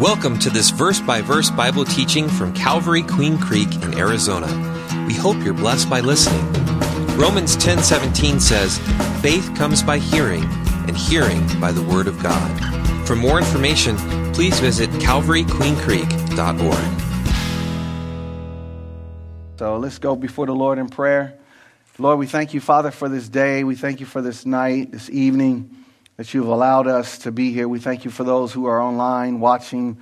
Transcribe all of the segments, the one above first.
Welcome to this verse by verse Bible teaching from Calvary Queen Creek in Arizona. We hope you're blessed by listening. Romans 10:17 says, "Faith comes by hearing, and hearing by the word of God." For more information, please visit calvaryqueencreek.org. So let's go before the Lord in prayer. Lord, we thank you, Father, for this day. We thank you for this night, this evening that you've allowed us to be here. We thank you for those who are online watching.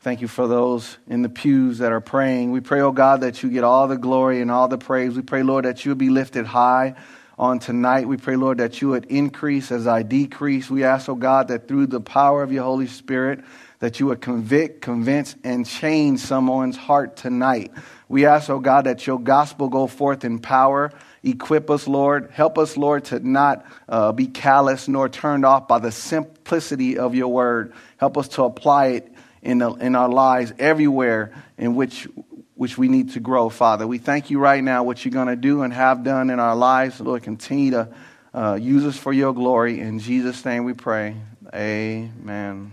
Thank you for those in the pews that are praying. We pray, oh God, that you get all the glory and all the praise. We pray, Lord, that you would be lifted high on tonight. We pray, Lord, that you would increase as I decrease. We ask, oh God, that through the power of your Holy Spirit, that you would convict, convince, and change someone's heart tonight. We ask, oh God, that your gospel go forth in power Equip us, Lord. Help us, Lord, to not uh, be callous nor turned off by the simplicity of your word. Help us to apply it in, the, in our lives everywhere in which, which we need to grow, Father. We thank you right now what you're going to do and have done in our lives. Lord, continue to uh, use us for your glory. In Jesus' name we pray. Amen.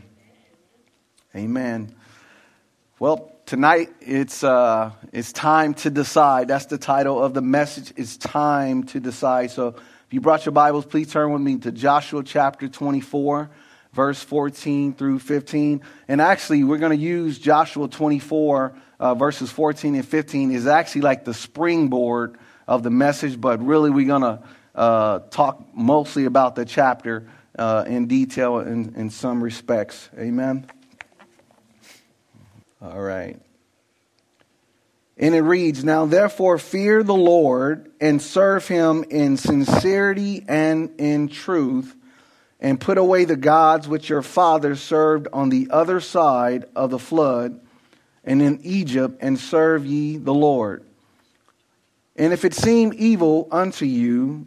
Amen. Well, tonight it's, uh, it's time to decide. That's the title of the message. It's time to decide. So if you brought your Bibles, please turn with me to Joshua chapter 24, verse 14 through 15. And actually, we're going to use Joshua 24, uh, verses 14 and 15 is actually like the springboard of the message, but really we're going to uh, talk mostly about the chapter uh, in detail in, in some respects. Amen. All right. And it reads Now therefore fear the Lord and serve him in sincerity and in truth, and put away the gods which your fathers served on the other side of the flood and in Egypt, and serve ye the Lord. And if it seem evil unto you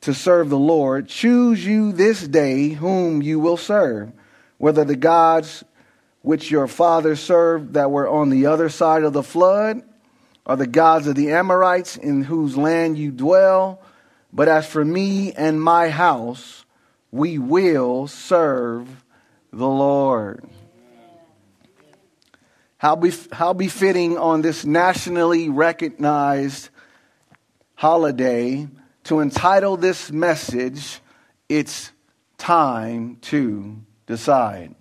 to serve the Lord, choose you this day whom you will serve, whether the gods which your fathers served that were on the other side of the flood, are the gods of the Amorites in whose land you dwell. But as for me and my house, we will serve the Lord. How, bef- how befitting on this nationally recognized holiday to entitle this message, It's Time to Decide.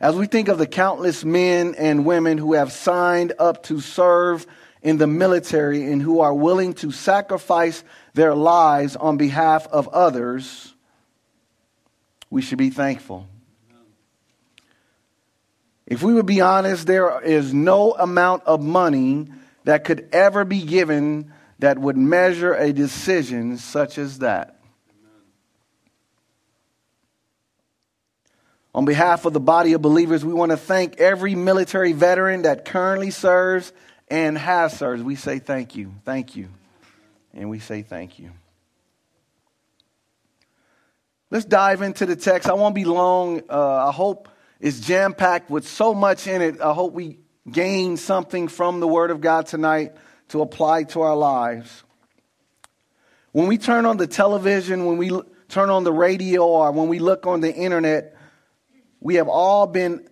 As we think of the countless men and women who have signed up to serve in the military and who are willing to sacrifice their lives on behalf of others, we should be thankful. If we would be honest, there is no amount of money that could ever be given that would measure a decision such as that. On behalf of the body of believers, we want to thank every military veteran that currently serves and has served. We say thank you, thank you, and we say thank you. Let's dive into the text. I won't be long. Uh, I hope it's jam packed with so much in it. I hope we gain something from the Word of God tonight to apply to our lives. When we turn on the television, when we turn on the radio, or when we look on the internet, we have all been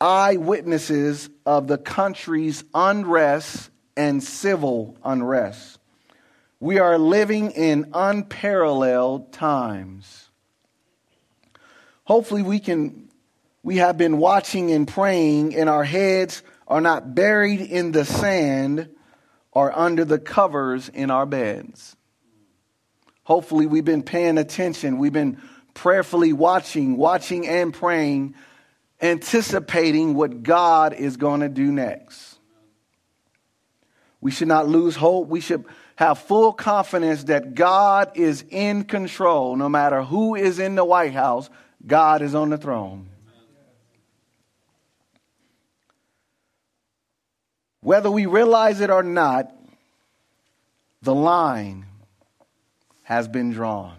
eyewitnesses of the country's unrest and civil unrest. We are living in unparalleled times. Hopefully we can we have been watching and praying and our heads are not buried in the sand or under the covers in our beds. Hopefully we've been paying attention. We've been prayerfully watching, watching and praying, anticipating what God is going to do next. We should not lose hope. We should have full confidence that God is in control. No matter who is in the White House, God is on the throne. Whether we realize it or not, the line has been drawn.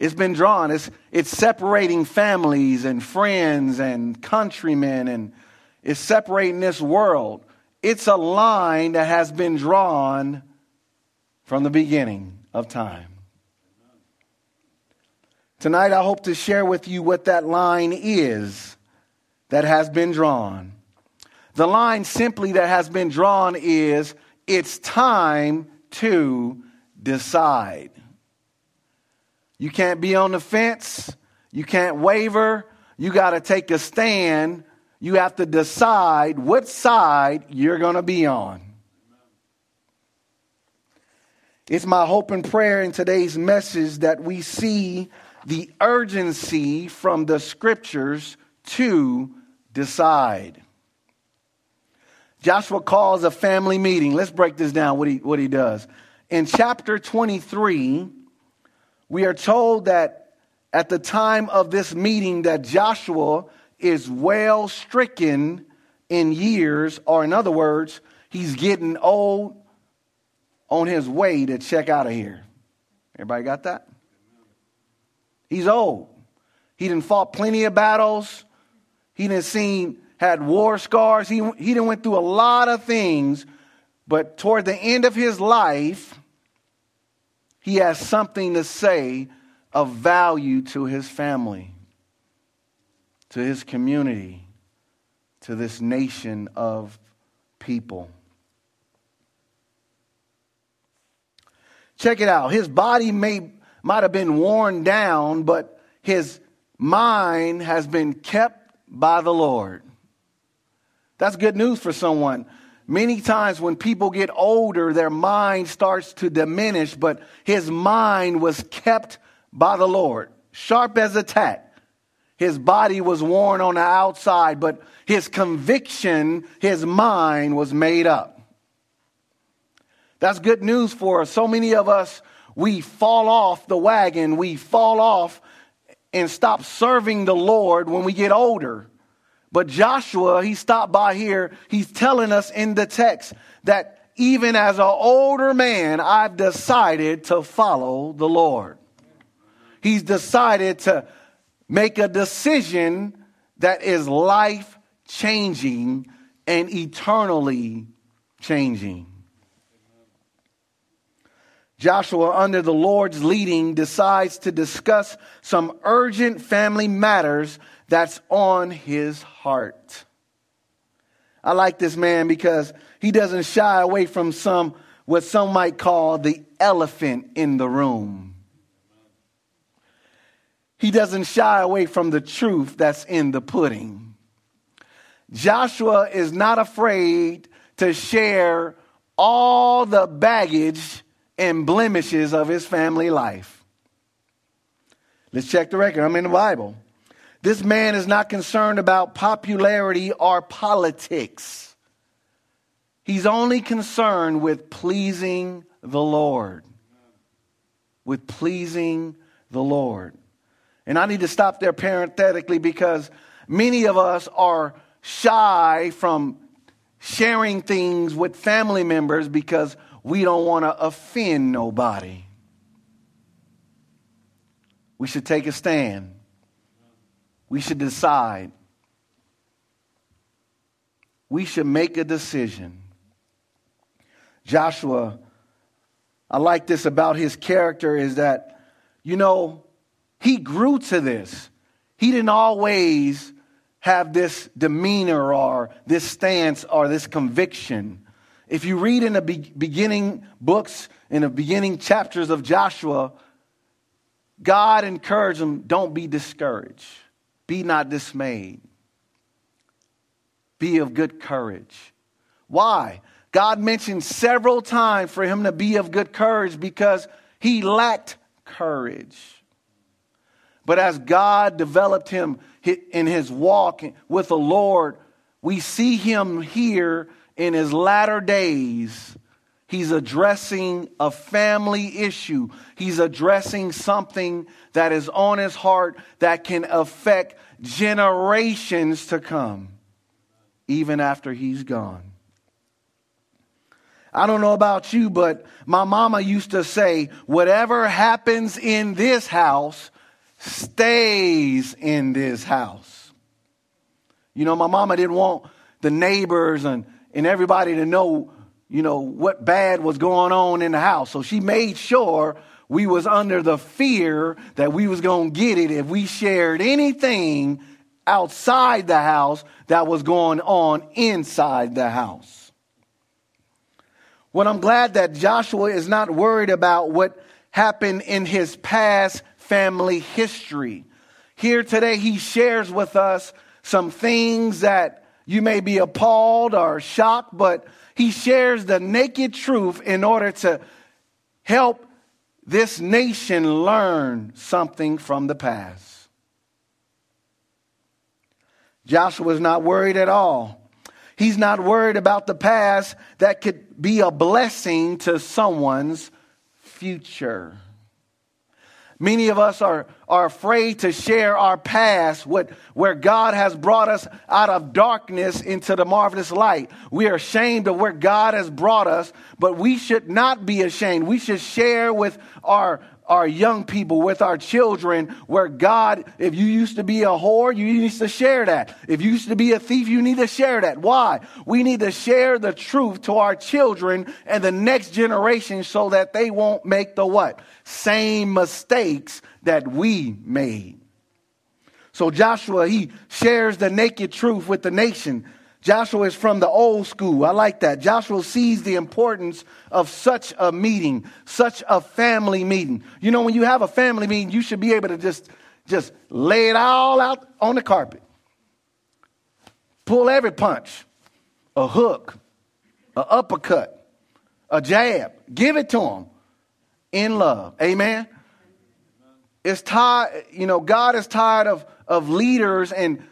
It's been drawn. It's, it's separating families and friends and countrymen, and it's separating this world. It's a line that has been drawn from the beginning of time. Tonight, I hope to share with you what that line is that has been drawn. The line simply that has been drawn is it's time to decide. You can't be on the fence, you can't waver, you got to take a stand. You have to decide what side you're going to be on. It's my hope and prayer in today's message that we see the urgency from the scriptures to decide. Joshua calls a family meeting. Let's break this down, what he, what he does. In chapter 23, we are told that at the time of this meeting that Joshua is well stricken in years, or in other words, he's getting old on his way to check out of here. Everybody got that? He's old. He didn't fought plenty of battles. He didn't seen had war scars. He he didn't went through a lot of things, but toward the end of his life, he has something to say of value to his family, to his community, to this nation of people. Check it out. His body may might have been worn down, but his mind has been kept by the Lord. That's good news for someone. Many times when people get older, their mind starts to diminish, but his mind was kept by the Lord, sharp as a tack. His body was worn on the outside, but his conviction, his mind was made up. That's good news for us. So many of us we fall off the wagon, we fall off and stop serving the Lord when we get older. But Joshua, he stopped by here, he's telling us in the text that even as an older man, I've decided to follow the Lord. He's decided to make a decision that is life changing and eternally changing. Joshua, under the Lord's leading, decides to discuss some urgent family matters that's on his heart. I like this man because he doesn't shy away from some, what some might call the elephant in the room. He doesn't shy away from the truth that's in the pudding. Joshua is not afraid to share all the baggage and blemishes of his family life. Let's check the record. I'm in the Bible. This man is not concerned about popularity or politics. He's only concerned with pleasing the Lord. With pleasing the Lord. And I need to stop there parenthetically because many of us are shy from sharing things with family members because we don't want to offend nobody. We should take a stand. We should decide. We should make a decision. Joshua, I like this about his character is that, you know, he grew to this. He didn't always have this demeanor or this stance or this conviction. If you read in the be- beginning books, in the beginning chapters of Joshua, God encouraged him don't be discouraged, be not dismayed, be of good courage. Why? God mentioned several times for him to be of good courage because he lacked courage. But as God developed him in his walk with the Lord, we see him here in his latter days, he's addressing a family issue. He's addressing something that is on his heart that can affect generations to come, even after he's gone. I don't know about you, but my mama used to say, whatever happens in this house stays in this house. You know, my mama didn't want the neighbors and and everybody to know, you know, what bad was going on in the house. So she made sure we was under the fear that we was going to get it if we shared anything outside the house that was going on inside the house. Well, I'm glad that Joshua is not worried about what happened in his past family history. Here today, he shares with us some things that you may be appalled or shocked, but he shares the naked truth in order to help this nation learn something from the past. Joshua is not worried at all. He's not worried about the past that could be a blessing to someone's future. Many of us are, are afraid to share our past, what, where God has brought us out of darkness into the marvelous light. We are ashamed of where God has brought us, but we should not be ashamed. We should share with our, our young people, with our children, where God, if you used to be a whore, you need to share that. If you used to be a thief, you need to share that. Why? We need to share the truth to our children and the next generation so that they won't make the what? Same mistakes that we made. So Joshua, he shares the naked truth with the nation. Joshua is from the old school. I like that. Joshua sees the importance of such a meeting, such a family meeting. You know, when you have a family meeting, you should be able to just, just lay it all out on the carpet. Pull every punch, a hook, a uppercut, a jab. Give it to them in love. Amen. It's tired, you know, God is tired of, of leaders and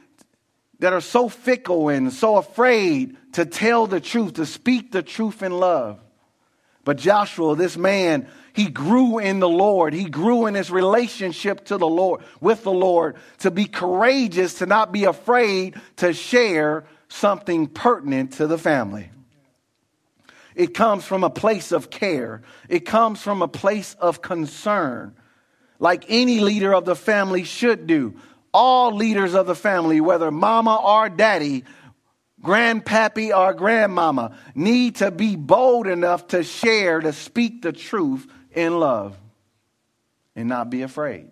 that are so fickle and so afraid to tell the truth, to speak the truth in love. But Joshua, this man, he grew in the Lord. He grew in his relationship to the Lord, with the Lord, to be courageous, to not be afraid to share something pertinent to the family. It comes from a place of care. It comes from a place of concern, like any leader of the family should do all leaders of the family, whether mama or daddy, grandpappy or grandmama, need to be bold enough to share, to speak the truth in love and not be afraid.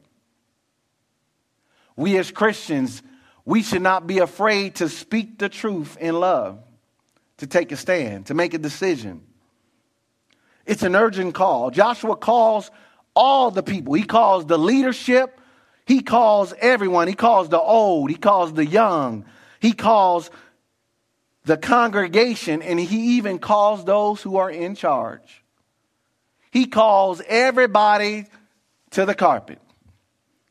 We as Christians, we should not be afraid to speak the truth in love, to take a stand, to make a decision. It's an urgent call. Joshua calls all the people, he calls the leadership he calls everyone. He calls the old. He calls the young. He calls the congregation, and he even calls those who are in charge. He calls everybody to the carpet.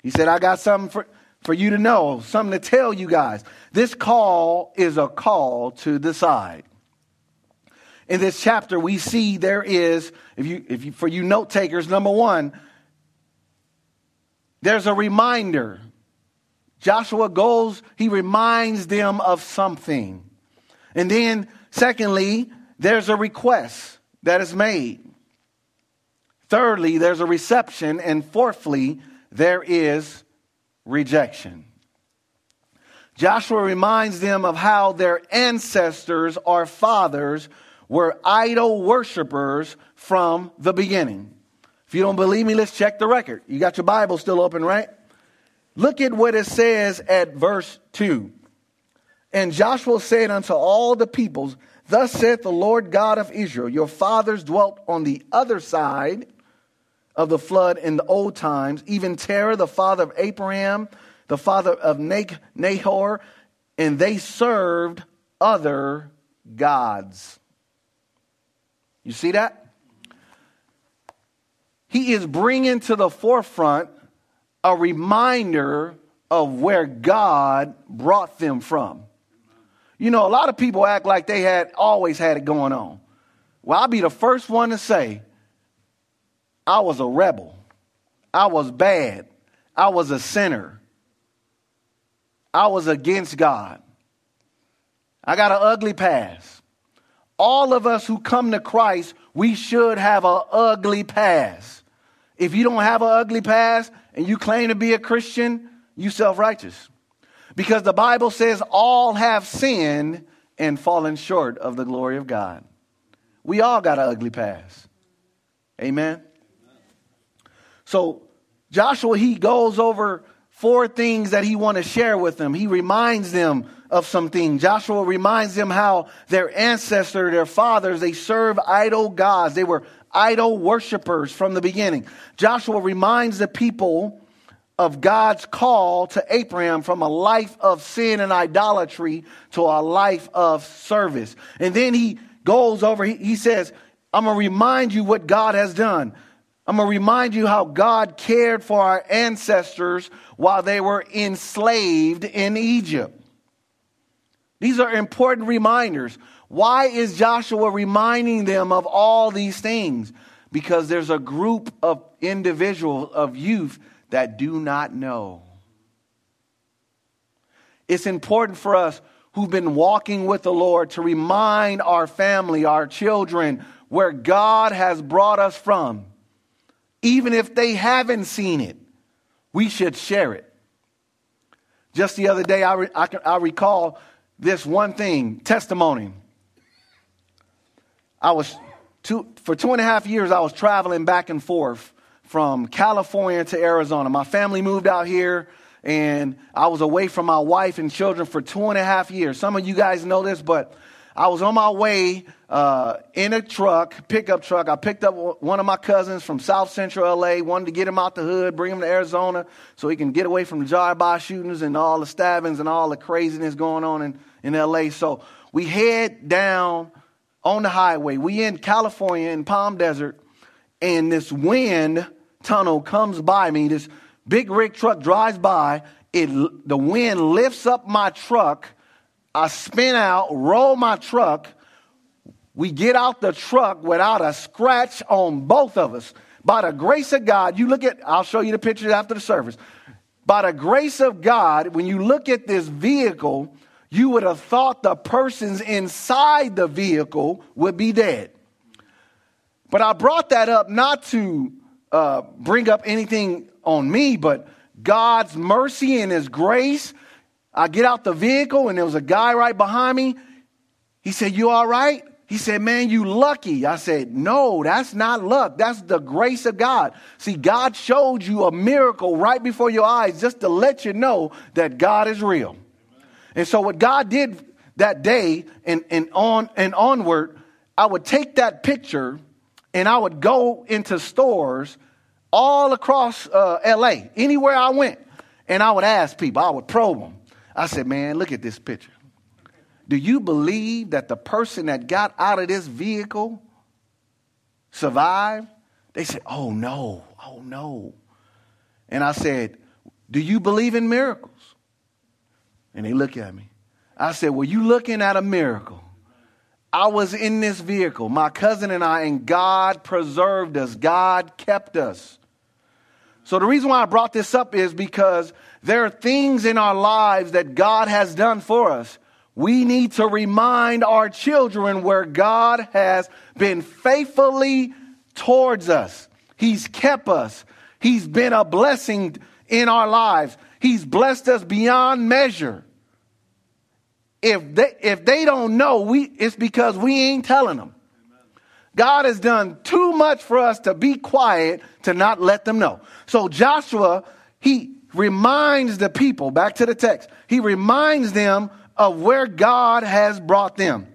He said, I got something for, for you to know, something to tell you guys. This call is a call to decide. In this chapter, we see there is, if you, if you, for you note takers, number one, there's a reminder. Joshua goes, he reminds them of something. And then, secondly, there's a request that is made. Thirdly, there's a reception. And fourthly, there is rejection. Joshua reminds them of how their ancestors or fathers were idol worshippers from the beginning. If you don't believe me, let's check the record. You got your Bible still open, right? Look at what it says at verse 2. And Joshua said unto all the peoples, Thus saith the Lord God of Israel, Your fathers dwelt on the other side of the flood in the old times, even Terah, the father of Abraham, the father of Nahor, and they served other gods. You see that? He is bringing to the forefront a reminder of where God brought them from. You know, a lot of people act like they had always had it going on. Well, I'll be the first one to say, I was a rebel. I was bad. I was a sinner. I was against God. I got an ugly past. All of us who come to Christ, we should have an ugly past. If you don't have an ugly past and you claim to be a Christian, you self righteous. Because the Bible says all have sinned and fallen short of the glory of God. We all got an ugly past. Amen. So Joshua, he goes over four things that he want to share with them. He reminds them of some things. Joshua reminds them how their ancestor, their fathers, they serve idol gods. They were idol worshippers from the beginning. Joshua reminds the people of God's call to Abraham from a life of sin and idolatry to a life of service. And then he goes over, he, he says, I'm going to remind you what God has done. I'm going to remind you how God cared for our ancestors while they were enslaved in Egypt. These are important reminders. Why is Joshua reminding them of all these things? Because there's a group of individuals, of youth, that do not know. It's important for us who've been walking with the Lord to remind our family, our children, where God has brought us from. Even if they haven't seen it, we should share it. Just the other day, I, re- I, I recall this one thing testimony. I was two, for two and a half years, I was traveling back and forth from California to Arizona. My family moved out here and I was away from my wife and children for two and a half years. Some of you guys know this, but I was on my way uh, in a truck, pickup truck. I picked up one of my cousins from South Central LA, wanted to get him out the hood, bring him to Arizona so he can get away from the drive-by shootings and all the stabbings and all the craziness going on in, in LA. So we head down on the highway. We in California in Palm Desert, and this wind tunnel comes by me. This big rig truck drives by. It, the wind lifts up my truck I spin out, roll my truck. We get out the truck without a scratch on both of us. By the grace of God, you look at, I'll show you the pictures after the service. By the grace of God, when you look at this vehicle, you would have thought the persons inside the vehicle would be dead. But I brought that up not to uh, bring up anything on me, but God's mercy and His grace I get out the vehicle and there was a guy right behind me. He said, You all right? He said, Man, you lucky. I said, No, that's not luck. That's the grace of God. See, God showed you a miracle right before your eyes just to let you know that God is real. And so, what God did that day and, and on and onward, I would take that picture and I would go into stores all across uh, LA, anywhere I went, and I would ask people, I would probe them. I said, man, look at this picture. Do you believe that the person that got out of this vehicle survived? They said, oh no, oh no. And I said, do you believe in miracles? And they look at me. I said, well, you looking at a miracle. I was in this vehicle, my cousin and I, and God preserved us. God kept us. So the reason why I brought this up is because there are things in our lives that God has done for us. We need to remind our children where God has been faithfully towards us. He's kept us. He's been a blessing in our lives. He's blessed us beyond measure. If they, if they don't know, we, it's because we ain't telling them. God has done too much for us to be quiet to not let them know. So Joshua, he reminds the people, back to the text, he reminds them of where God has brought them.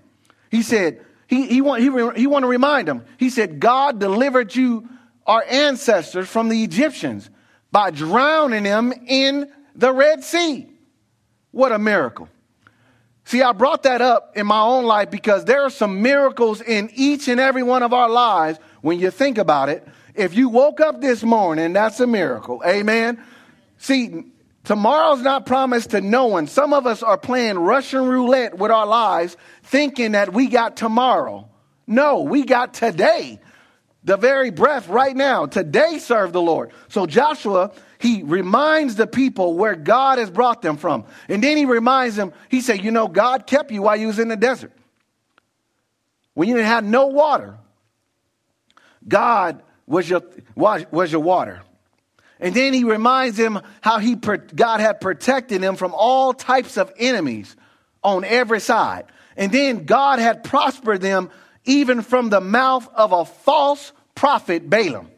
He said, he, he, want, he, he want to remind them. He said, God delivered you, our ancestors, from the Egyptians by drowning them in the Red Sea. What a miracle. See, I brought that up in my own life because there are some miracles in each and every one of our lives when you think about it. If you woke up this morning, that's a miracle. Amen. See, tomorrow's not promised to no one. Some of us are playing Russian roulette with our lives thinking that we got tomorrow. No, we got today. The very breath right now. Today serve the Lord. So Joshua, he reminds the people where God has brought them from. And then he reminds them, he said, you know, God kept you while you was in the desert. When you didn't have no water, God was your, was your water. And then he reminds them how he, God had protected them from all types of enemies on every side. And then God had prospered them even from the mouth of a false prophet, Balaam.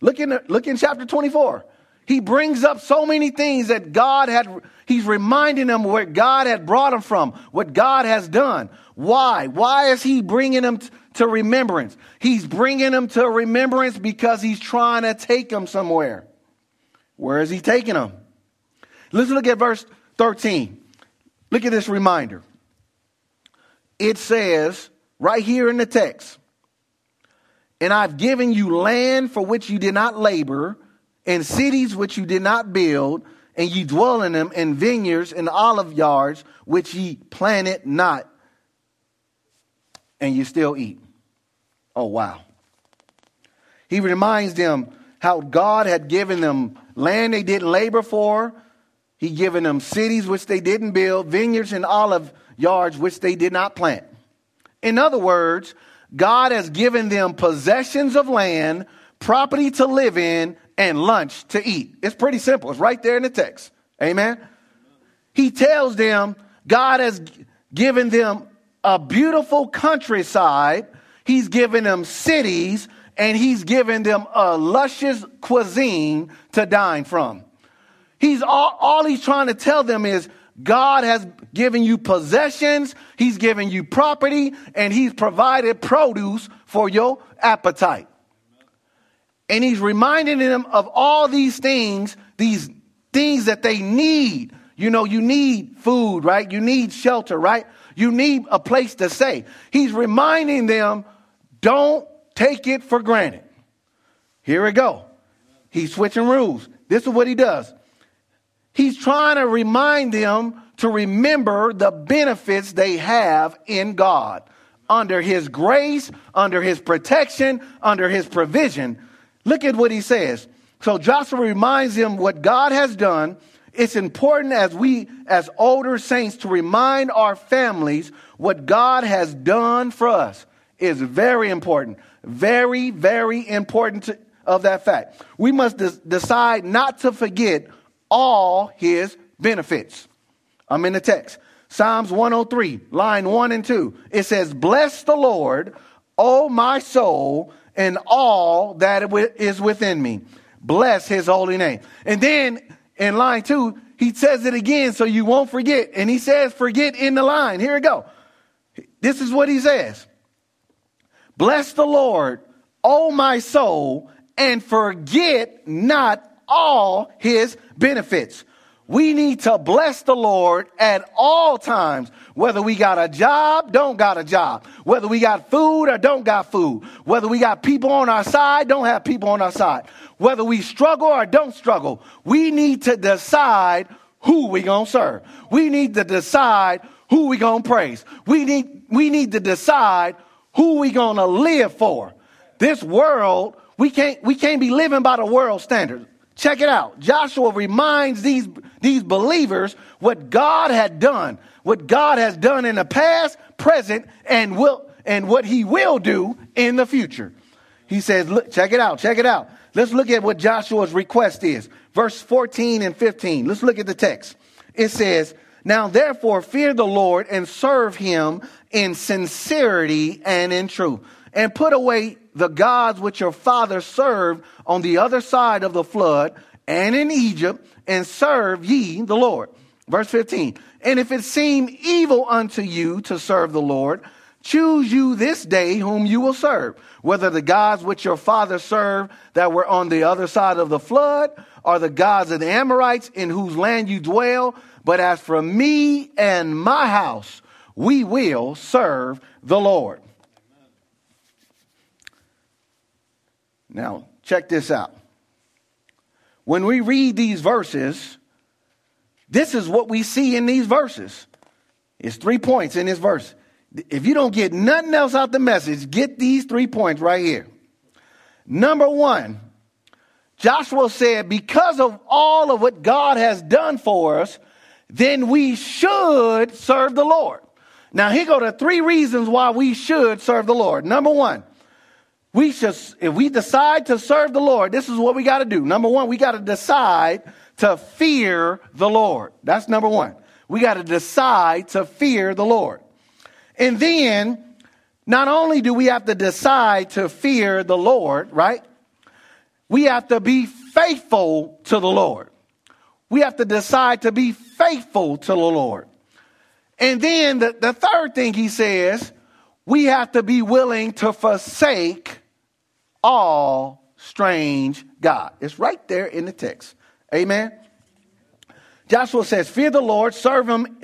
Look in, look in chapter 24. He brings up so many things that God had, he's reminding them where God had brought them from, what God has done. Why? Why is he bringing them t- to remembrance? He's bringing them to remembrance because he's trying to take them somewhere. Where is he taking them? Let's look at verse 13. Look at this reminder. It says right here in the text, and I've given you land for which you did not labor, and cities which you did not build, and ye dwell in them, and vineyards and olive yards which ye planted not, and you still eat. Oh, wow. He reminds them how God had given them land they didn't labor for. He given them cities which they didn't build, vineyards and olive yards which they did not plant. In other words, God has given them possessions of land, property to live in, and lunch to eat. It's pretty simple. It's right there in the text. Amen. He tells them God has given them a beautiful countryside. He's given them cities and he's given them a luscious cuisine to dine from. He's all, all he's trying to tell them is God has given you possessions, He's given you property, and He's provided produce for your appetite. And He's reminding them of all these things, these things that they need. You know, you need food, right? You need shelter, right? You need a place to stay. He's reminding them, don't take it for granted. Here we go. He's switching rules. This is what he does. He's trying to remind them to remember the benefits they have in God under His grace, under His protection, under His provision. Look at what he says. So Joshua reminds him what God has done. It's important as we, as older saints, to remind our families what God has done for us. Is very important. Very, very important to, of that fact. We must de- decide not to forget all his benefits. I'm in the text. Psalms 103, line 1 and 2. It says, Bless the Lord, O my soul, and all that is within me. Bless his holy name. And then in line 2, he says it again so you won't forget. And he says, Forget in the line. Here we go. This is what he says Bless the Lord, O my soul, and forget not all his benefits. We need to bless the Lord at all times, whether we got a job, don't got a job, whether we got food or don't got food, whether we got people on our side, don't have people on our side, whether we struggle or don't struggle. We need to decide who we gonna serve. We need to decide who we gonna praise. We need, we need to decide who we gonna live for. This world, we can't, we can't be living by the world standards. Check it out. Joshua reminds these, these believers what God had done, what God has done in the past, present, and will, and what he will do in the future. He says, look, check it out, check it out. Let's look at what Joshua's request is. Verse 14 and 15. Let's look at the text. It says, Now therefore fear the Lord and serve him in sincerity and in truth, and put away the gods which your fathers served on the other side of the flood and in Egypt, and serve ye the Lord. Verse 15. And if it seem evil unto you to serve the Lord, choose you this day whom you will serve, whether the gods which your fathers served that were on the other side of the flood, or the gods of the Amorites in whose land you dwell. But as for me and my house, we will serve the Lord. Now, check this out. When we read these verses, this is what we see in these verses. It's three points in this verse. If you don't get nothing else out the message, get these three points right here. Number one, Joshua said, because of all of what God has done for us, then we should serve the Lord. Now, here go the three reasons why we should serve the Lord. Number one, we should, if we decide to serve the Lord, this is what we got to do. Number one, we got to decide to fear the Lord. That's number one. We got to decide to fear the Lord. And then, not only do we have to decide to fear the Lord, right? we have to be faithful to the Lord. We have to decide to be faithful to the Lord. And then the, the third thing he says, we have to be willing to forsake all strange God. It's right there in the text. Amen. Joshua says, Fear the Lord, serve him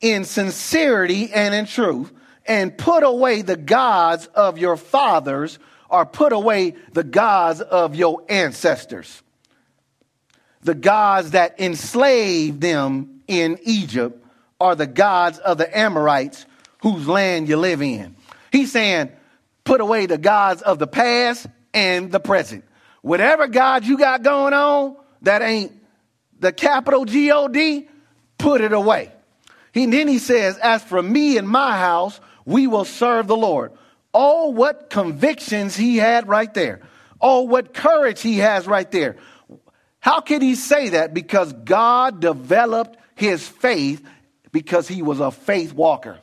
in sincerity and in truth, and put away the gods of your fathers, or put away the gods of your ancestors. The gods that enslaved them in Egypt are the gods of the Amorites whose land you live in. He's saying, put away the gods of the past and the present. Whatever God you got going on that ain't the capital G O D, put it away. He, then he says, As for me and my house, we will serve the Lord. Oh, what convictions he had right there. Oh, what courage he has right there. How can he say that? Because God developed his faith because he was a faith walker.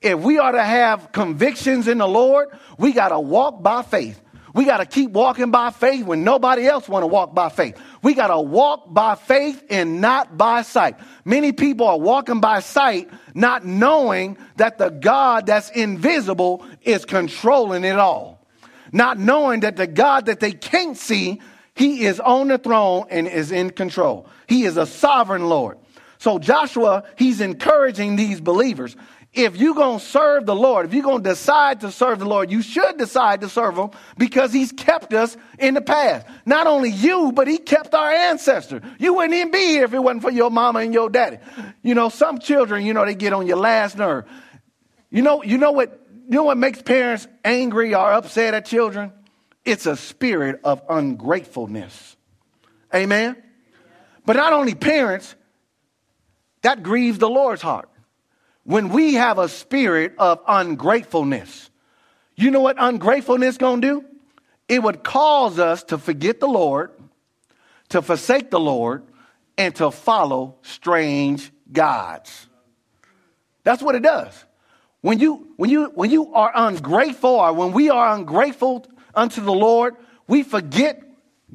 If we are to have convictions in the Lord, we got to walk by faith. We got to keep walking by faith when nobody else want to walk by faith. We got to walk by faith and not by sight. Many people are walking by sight not knowing that the God that's invisible is controlling it all. Not knowing that the God that they can't see, he is on the throne and is in control. He is a sovereign Lord. So Joshua, he's encouraging these believers if you're going to serve the Lord, if you're going to decide to serve the Lord, you should decide to serve Him because He's kept us in the past. Not only you, but He kept our ancestors. You wouldn't even be here if it wasn't for your mama and your daddy. You know, some children, you know, they get on your last nerve. You know, you know what, you know what makes parents angry or upset at children? It's a spirit of ungratefulness. Amen? But not only parents, that grieves the Lord's heart when we have a spirit of ungratefulness. You know what ungratefulness going to do? It would cause us to forget the Lord, to forsake the Lord, and to follow strange gods. That's what it does. When you, when you, when you are ungrateful or when we are ungrateful unto the Lord, we forget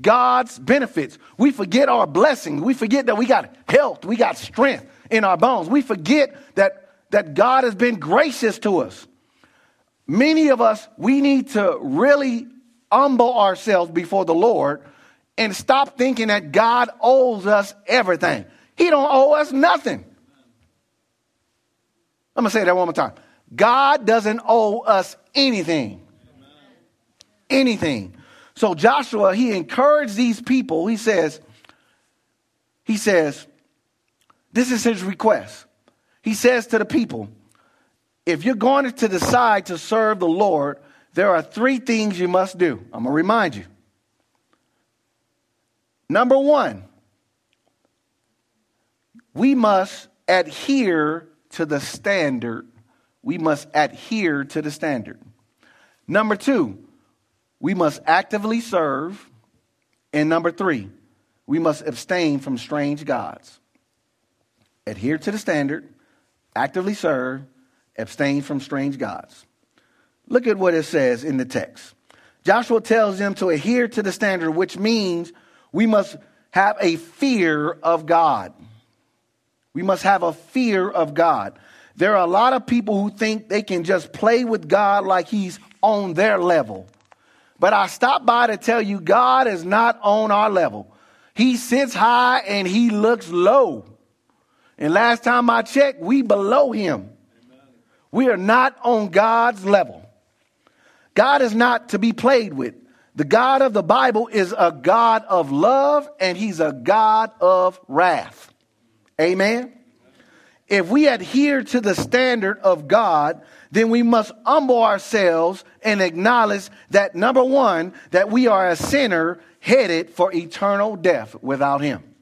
God's benefits. We forget our blessings. We forget that we got health, we got strength in our bones. We forget that that God has been gracious to us. Many of us, we need to really humble ourselves before the Lord and stop thinking that God owes us everything. He don't owe us nothing. I'm going to say that one more time. God doesn't owe us anything. Anything. So Joshua, he encouraged these people. He says, he says, this is his request he says to the people, if you're going to decide to serve the Lord, there are three things you must do. I'm going to remind you. Number one, we must adhere to the standard. We must adhere to the standard. Number two, we must actively serve. And number three, we must abstain from strange gods. Adhere to the standard, actively serve, abstain from strange gods. Look at what it says in the text. Joshua tells them to adhere to the standard, which means we must have a fear of God. We must have a fear of God. There are a lot of people who think they can just play with God like he's on their level. But I stop by to tell you God is not on our level. He sits high and he looks low. And last time I checked, we below him. We are not on God's level. God is not to be played with. The God of the Bible is a God of love and he's a God of wrath. Amen. If we adhere to the standard of God, then we must humble ourselves and acknowledge that number one, that we are a sinner headed for eternal death without him.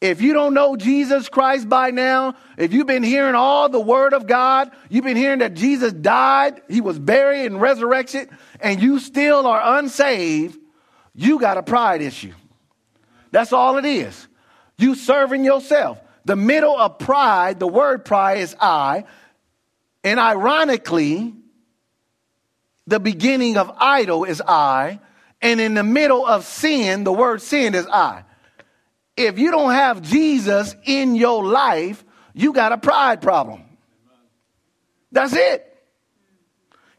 If you don't know Jesus Christ by now, if you've been hearing all the word of God, you've been hearing that Jesus died, he was buried and resurrected, and you still are unsaved, you got a pride issue. That's all it is. You serving yourself. The middle of pride, the word pride is I, and ironically, the beginning of idol is I, And in the middle of sin, the word sin is I. If you don't have Jesus in your life, you got a pride problem. That's it.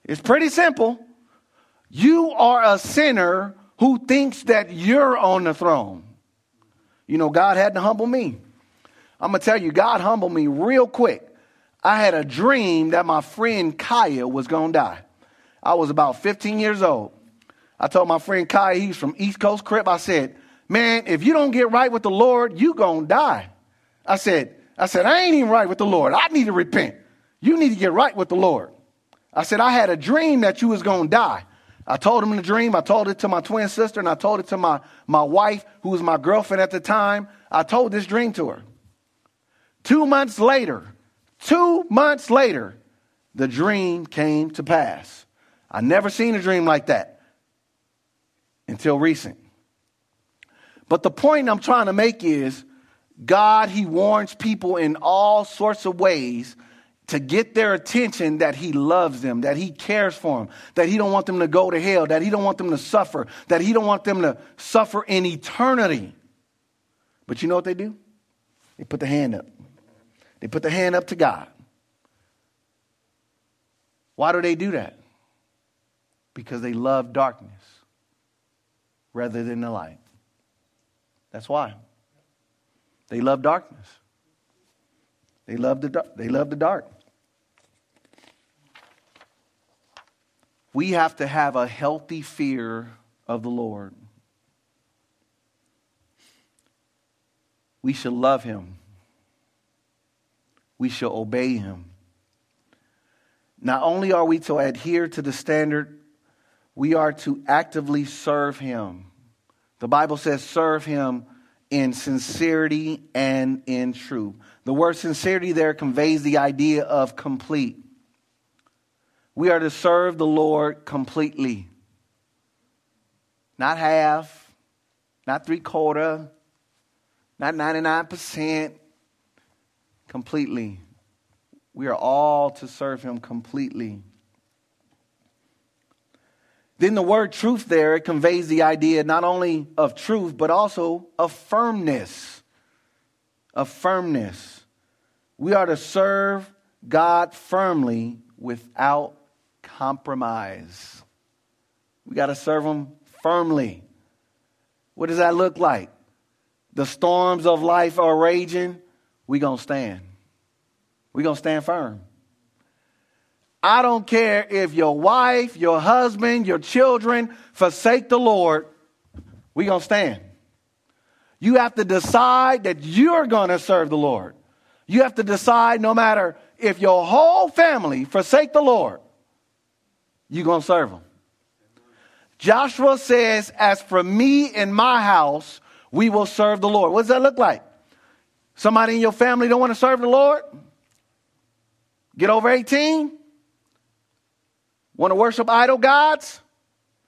It's pretty simple. You are a sinner who thinks that you're on the throne. You know, God had to humble me. I'm going to tell you, God humbled me real quick. I had a dream that my friend Kaya was going to die. I was about 15 years old. I told my friend Kaya, he's from East Coast Crip. I said, man, if you don't get right with the Lord, you going to die. I said, I said, I ain't even right with the Lord. I need to repent. You need to get right with the Lord. I said, I had a dream that you was going to die. I told him the dream. I told it to my twin sister and I told it to my, my wife, who was my girlfriend at the time. I told this dream to her. Two months later, two months later, the dream came to pass. I never seen a dream like that until recent. But the point I'm trying to make is God, He warns people in all sorts of ways to get their attention that he loves them, that he cares for them, that he don't want them to go to hell, that he don't want them to suffer, that he don't want them to suffer in eternity. But you know what they do? They put the hand up. They put the hand up to God. Why do they do that? Because they love darkness rather than the light. That's why. They love darkness. They love the, they love the dark. we have to have a healthy fear of the Lord. We should love him. We should obey him. Not only are we to adhere to the standard, we are to actively serve him. The Bible says, serve him in sincerity and in truth. The word sincerity there conveys the idea of complete. We are to serve the Lord completely. Not half, not three quarter, not 99%, completely. We are all to serve Him completely. Then the word truth there, conveys the idea not only of truth, but also of firmness. Of firmness. We are to serve God firmly without compromise. We got to serve Him firmly. What does that look like? The storms of life are raging. we going to stand. we going to stand firm. I don't care if your wife, your husband, your children forsake the Lord, we going to stand. You have to decide that you're going to serve the Lord. You have to decide no matter if your whole family forsake the Lord, you're going to serve him. Joshua says, As for me and my house, we will serve the Lord. What does that look like? Somebody in your family don't want to serve the Lord? Get over 18? Want to worship idol gods?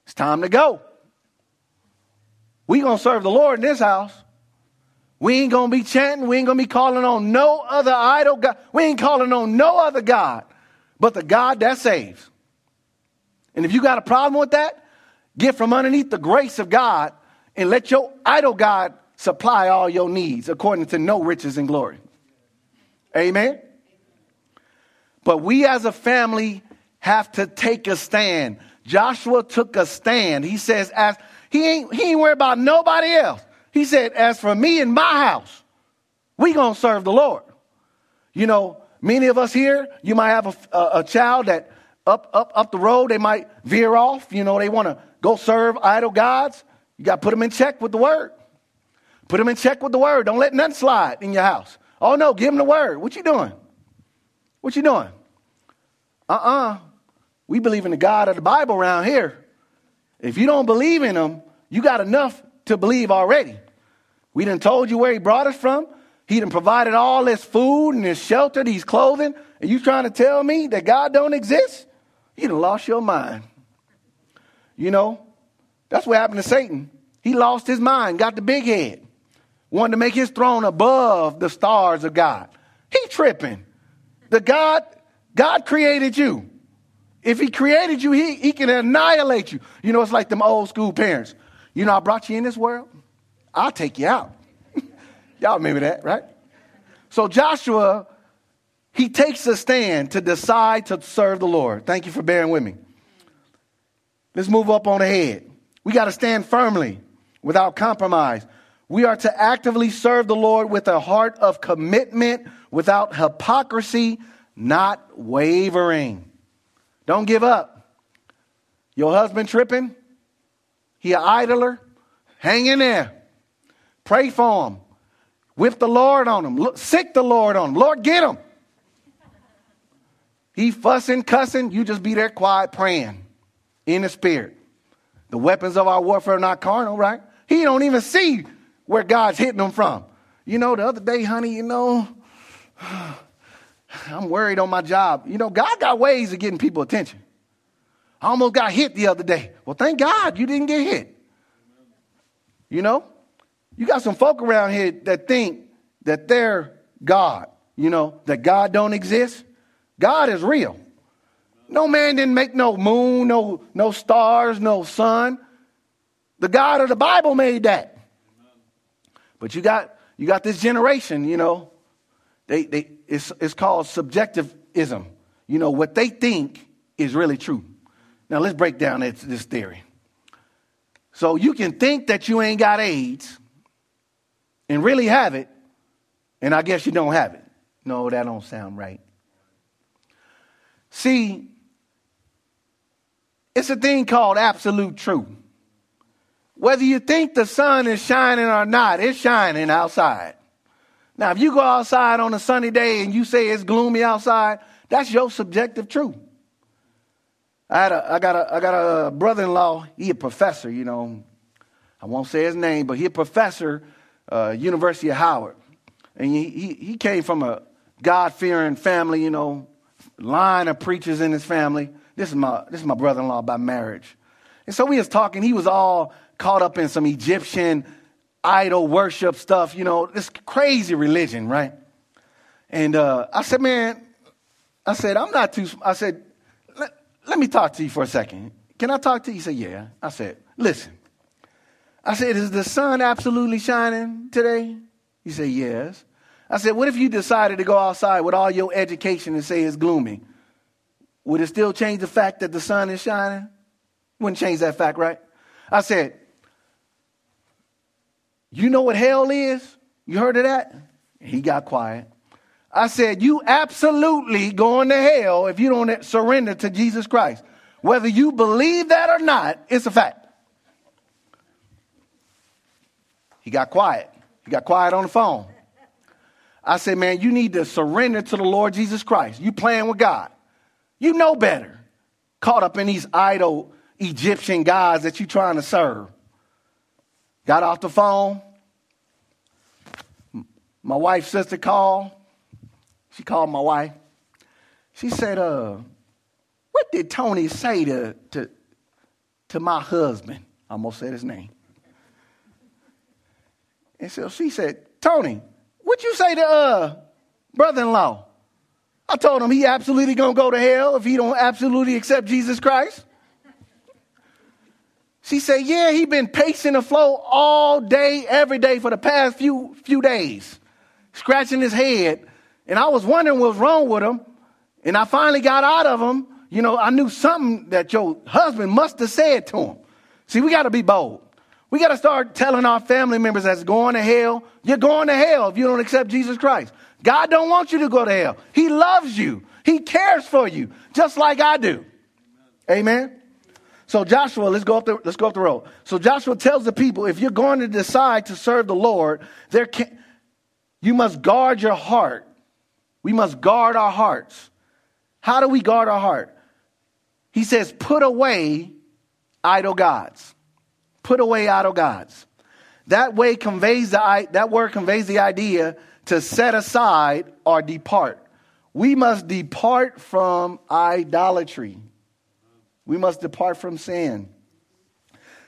It's time to go. we to serve the Lord in this house. We ain't to be chanting. We ain't to be calling on no other idol God. We ain't calling on no other God but the God that saves. And if you got a problem with that, get from underneath the grace of God and let your idol God supply all your needs according to no riches and glory. Amen. But we as a family have to take a stand. Joshua took a stand. He says, as he ain't he ain't worried about nobody else. He said, as for me and my house, we gonna serve the Lord. You know, many of us here, you might have a, a, a child that up, up, up the road, they might veer off. You know, they want to go serve idol gods. You got to put them in check with the word. Put them in check with the word. Don't let nothing slide in your house. Oh no, give them the word. What you doing? What you doing? Uh-uh. We believe in the God of the Bible around here. If you don't believe in him, you got enough to believe already. We done told you where he brought us from. He done provided all this food and this shelter, these clothing. And you trying to tell me that God don't exist? You done lost your mind. You know, that's what happened to Satan. He lost his mind, got the big head, wanted to make his throne above the stars of God. He tripping. The God, God created you. If he created you, he, he can annihilate you. You know, it's like them old school parents. You know, I brought you in this world, I'll take you out. Y'all remember that, right? So Joshua, he takes a stand to decide to serve the Lord. Thank you for bearing with me. Let's move up on ahead. We got to stand firmly without compromise. We are to actively serve the Lord with a heart of commitment, without hypocrisy, not wavering. Don't give up. Your husband tripping? He an idler? Hang in there. Pray for him. Whip the Lord on him. Look, sick the Lord on him. Lord, get him. He fussing, cussing. You just be there quiet praying in the spirit. The weapons of our warfare are not carnal, right? He don't even see where God's hitting him from. You know, the other day, honey, you know, I'm worried on my job. You know, God got ways of getting people attention. I almost got hit the other day. Well, thank God you didn't get hit. You know, you got some folk around here that think that they're God, you know, that God don't exist. God is real. No man didn't make no moon, no, no stars, no sun. The God of the Bible made that. But you got you got this generation, you know, they, they it's, it's called subjectivism. You know, what they think is really true. Now let's break down this, this theory. So you can think that you ain't got AIDS and really have it, and I guess you don't have it. No, that don't sound right. See, it's a thing called absolute truth. Whether you think the sun is shining or not, it's shining outside. Now, if you go outside on a sunny day and you say it's gloomy outside, that's your subjective truth. I, had a, I, got a, I got a brother in law, he a professor, you know. I won't say his name, but he a professor, uh, University of Howard. And he, he, he came from a God fearing family, you know, line of preachers in his family. This is my, this is my brother in law by marriage. And so we was talking, he was all caught up in some Egyptian idol worship stuff, you know, this crazy religion, right? And uh, I said, man, I said, I'm not too, I said, let, let me talk to you for a second. Can I talk to you? He said, yeah. I said, listen. I said, is the sun absolutely shining today? He said, yes. I said, what if you decided to go outside with all your education and say it's gloomy? Would it still change the fact that the sun is shining? Wouldn't change that fact, right? I said, you know what hell is? You heard of that? He got quiet. I said, You absolutely going to hell if you don't surrender to Jesus Christ. Whether you believe that or not, it's a fact. He got quiet. He got quiet on the phone. I said, Man, you need to surrender to the Lord Jesus Christ. You playing with God. You know better. Caught up in these idol Egyptian gods that you trying to serve. Got off the phone. My wife's sister called. She called my wife. She said, uh, what did Tony say to, to, to my husband? I almost said his name. And so she said, Tony, what you say to uh, brother-in-law? I told him he absolutely gonna go to hell if he don't absolutely accept Jesus Christ. She said, Yeah, he been pacing the floor all day, every day for the past few few days, scratching his head. And I was wondering what's wrong with him. And I finally got out of him. You know, I knew something that your husband must have said to him. See, we got to be bold. We got to start telling our family members that's going to hell, you're going to hell if you don't accept Jesus Christ. God don't want you to go to hell. He loves you. He cares for you, just like I do. Amen. So Joshua, let's go up the let's go up the road. So Joshua tells the people, if you're going to decide to serve the Lord, there can, you must guard your heart. We must guard our hearts. How do we guard our heart? He says, put away idol gods. Put away idol gods. That way conveys the that word conveys the idea to set aside or depart. We must depart from idolatry. We must depart from sin.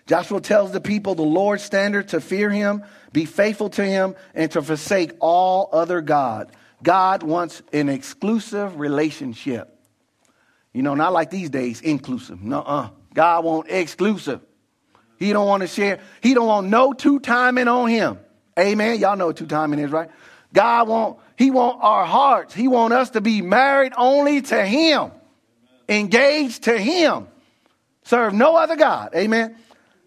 Joshua tells the people the Lord's standard to fear him, be faithful to him, and to forsake all other God. God wants an exclusive relationship. You know, not like these days, inclusive. No, uh. God want exclusive. He don't want to share. He don't want no two timing on him. Amen. Y'all know what two timing is, right? God want He want our hearts. He want us to be married only to Him, engaged to Him, serve no other God. Amen.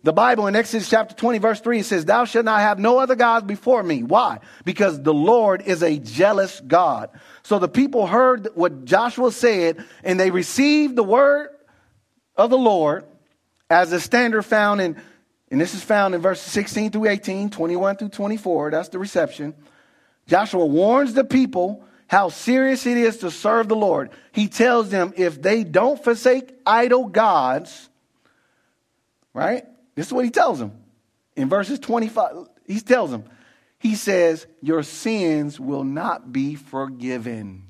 The Bible in Exodus chapter 20, verse 3, it says, Thou shalt not have no other gods before me. Why? Because the Lord is a jealous God. So the people heard what Joshua said, and they received the word of the Lord as a standard found in, and this is found in verses 16 through 18, 21 through 24. That's the reception. Joshua warns the people how serious it is to serve the Lord. He tells them if they don't forsake idol gods, right? This is what he tells them. In verses 25, he tells them, he says, Your sins will not be forgiven.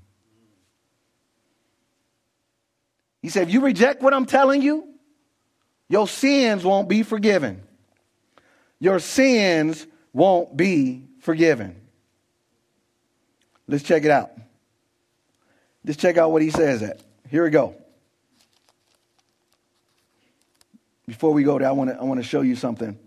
He said, If you reject what I'm telling you, your sins won't be forgiven. Your sins won't be forgiven. Let's check it out. Let's check out what he says at. Here we go. Before we go there, I want to I want to show you something.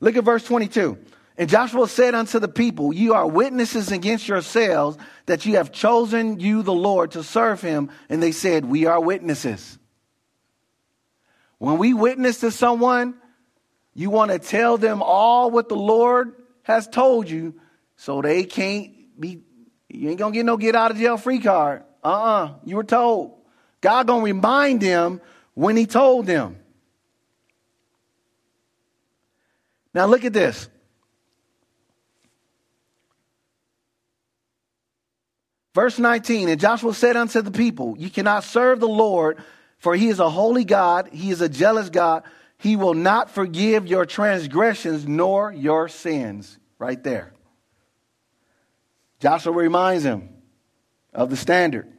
Look at verse 22. And Joshua said unto the people, You are witnesses against yourselves that you have chosen you, the Lord, to serve him. And they said, We are witnesses. When we witness to someone, you want to tell them all what the Lord has told you so they can't be, you ain't going to get no get out of jail free card. Uh uh-uh, uh you were told. God going to remind them when he told them. Now look at this. Verse 19, and Joshua said unto the people, You cannot serve the Lord, for he is a holy God, he is a jealous God. He will not forgive your transgressions nor your sins. Right there. Joshua reminds him of the standard.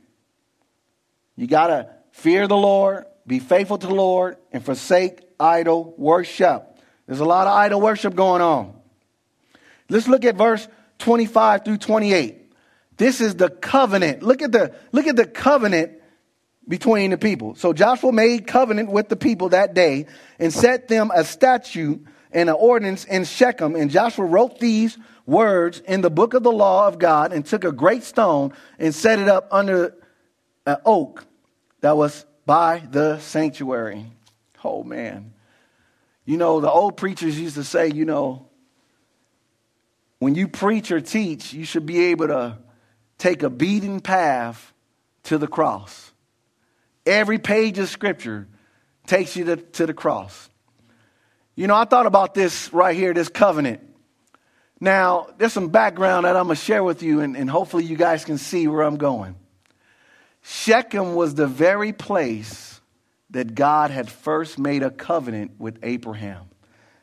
You got to fear the Lord, be faithful to the Lord, and forsake idol worship. There's a lot of idol worship going on. Let's look at verse 25 through 28. This is the covenant. Look at the, look at the covenant between the people. So Joshua made covenant with the people that day and set them a statute and an ordinance in Shechem. And Joshua wrote these words in the book of the law of God and took a great stone and set it up under an oak that was by the sanctuary. Oh, man. You know, the old preachers used to say, you know, when you preach or teach, you should be able to take a beaten path to the cross. Every page of scripture takes you to, to the cross. You know, I thought about this right here, this covenant. Now, there's some background that I'm going to share with you, and, and hopefully you guys can see where I'm going. Shechem was the very place that God had first made a covenant with Abraham.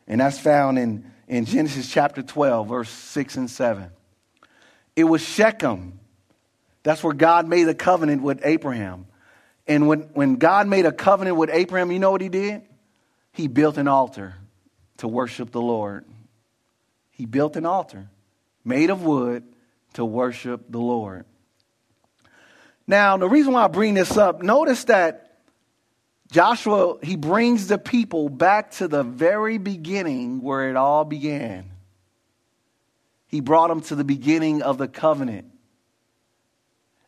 And that's found in, in Genesis chapter 12, verse 6 and 7. It was Shechem. That's where God made a covenant with Abraham. And when, when God made a covenant with Abraham, you know what he did? He built an altar to worship the Lord he built an altar made of wood to worship the Lord. Now, the reason why I bring this up, notice that Joshua, he brings the people back to the very beginning where it all began. He brought them to the beginning of the covenant.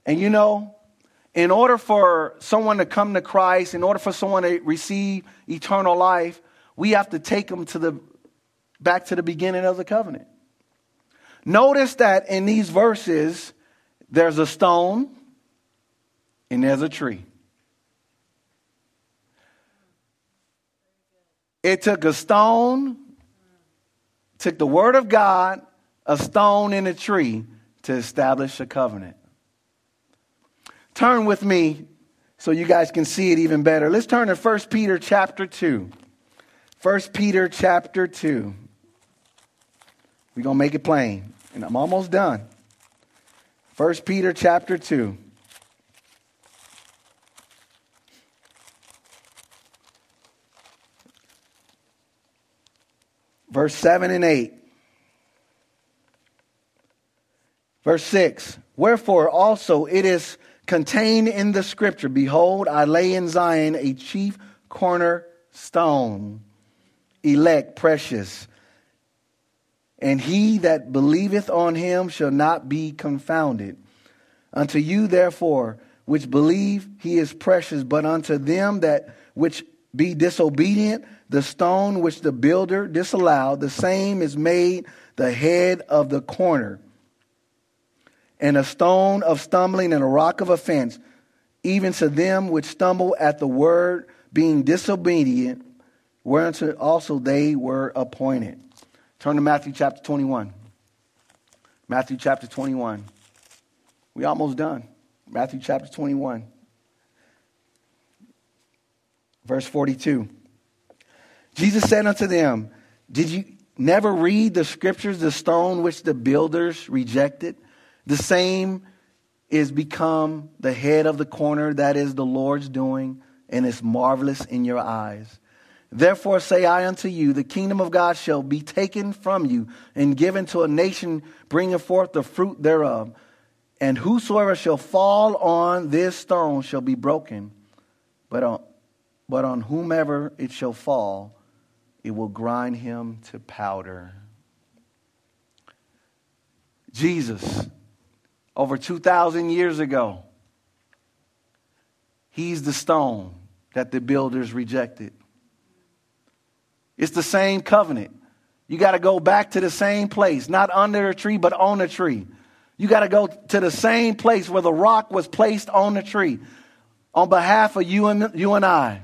And you know, in order for someone to come to Christ, in order for someone to receive eternal life, we have to take them to the back to the beginning of the covenant. Notice that in these verses, there's a stone and there's a tree. It took a stone, took the word of God, a stone, and a tree to establish a covenant. Turn with me so you guys can see it even better. Let's turn to 1 Peter chapter 2. 1 Peter chapter 2. We're going to make it plain. And I'm almost done. 1 Peter chapter 2. Verse 7 and 8. Verse 6 Wherefore also it is contained in the scripture Behold, I lay in Zion a chief cornerstone, elect, precious. And he that believeth on him shall not be confounded. Unto you, therefore, which believe, he is precious, but unto them that which be disobedient, the stone which the builder disallowed, the same is made the head of the corner, and a stone of stumbling and a rock of offense, even to them which stumble at the word, being disobedient, whereunto also they were appointed. Turn to Matthew chapter 21. Matthew chapter 21. We almost done. Matthew chapter 21. Verse 42. Jesus said unto them, Did you never read the scriptures, the stone which the builders rejected? The same is become the head of the corner, that is the Lord's doing, and is marvelous in your eyes. Therefore say I unto you, the kingdom of God shall be taken from you and given to a nation bringing forth the fruit thereof. And whosoever shall fall on this stone shall be broken, but on, but on whomever it shall fall, it will grind him to powder. Jesus, over 2,000 years ago, he's the stone that the builders rejected. It's the same covenant. You got to go back to the same place, not under a tree, but on a tree. You got to go to the same place where the rock was placed on the tree on behalf of you and, you and I.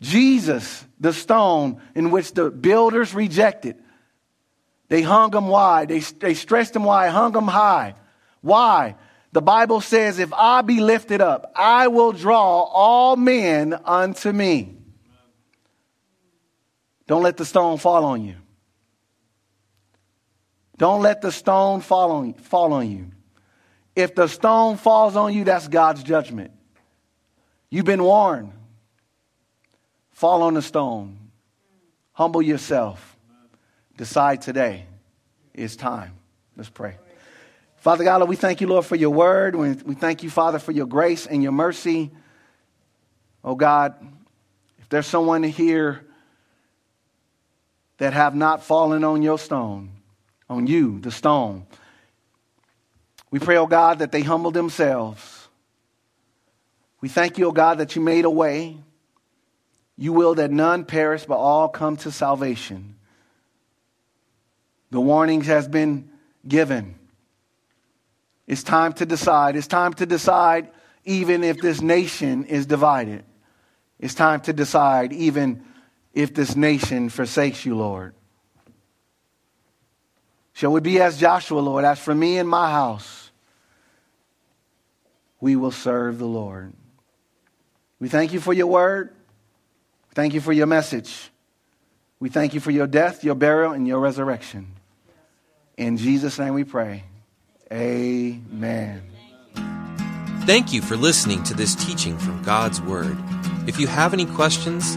Jesus, the stone in which the builders rejected, they hung him wide. They, they stretched him wide, hung him high. Why? The Bible says, if I be lifted up, I will draw all men unto me. Don't let the stone fall on you. Don't let the stone fall on, fall on you. If the stone falls on you, that's God's judgment. You've been warned. Fall on the stone. Humble yourself. Decide today. It's time. Let's pray. Father God, we thank you, Lord, for your word. We thank you, Father, for your grace and your mercy. Oh God, if there's someone here that have not fallen on your stone, on you, the stone. We pray, oh God, that they humble themselves. We thank you, oh God, that you made a way. You will that none perish, but all come to salvation. The warnings has been given. It's time to decide. It's time to decide even if this nation is divided. It's time to decide even if this nation forsakes you, Lord. Shall we be as Joshua, Lord? As for me and my house, we will serve the Lord. We thank you for your word. Thank you for your message. We thank you for your death, your burial, and your resurrection. In Jesus' name we pray. Amen. Thank you for listening to this teaching from God's Word. If you have any questions,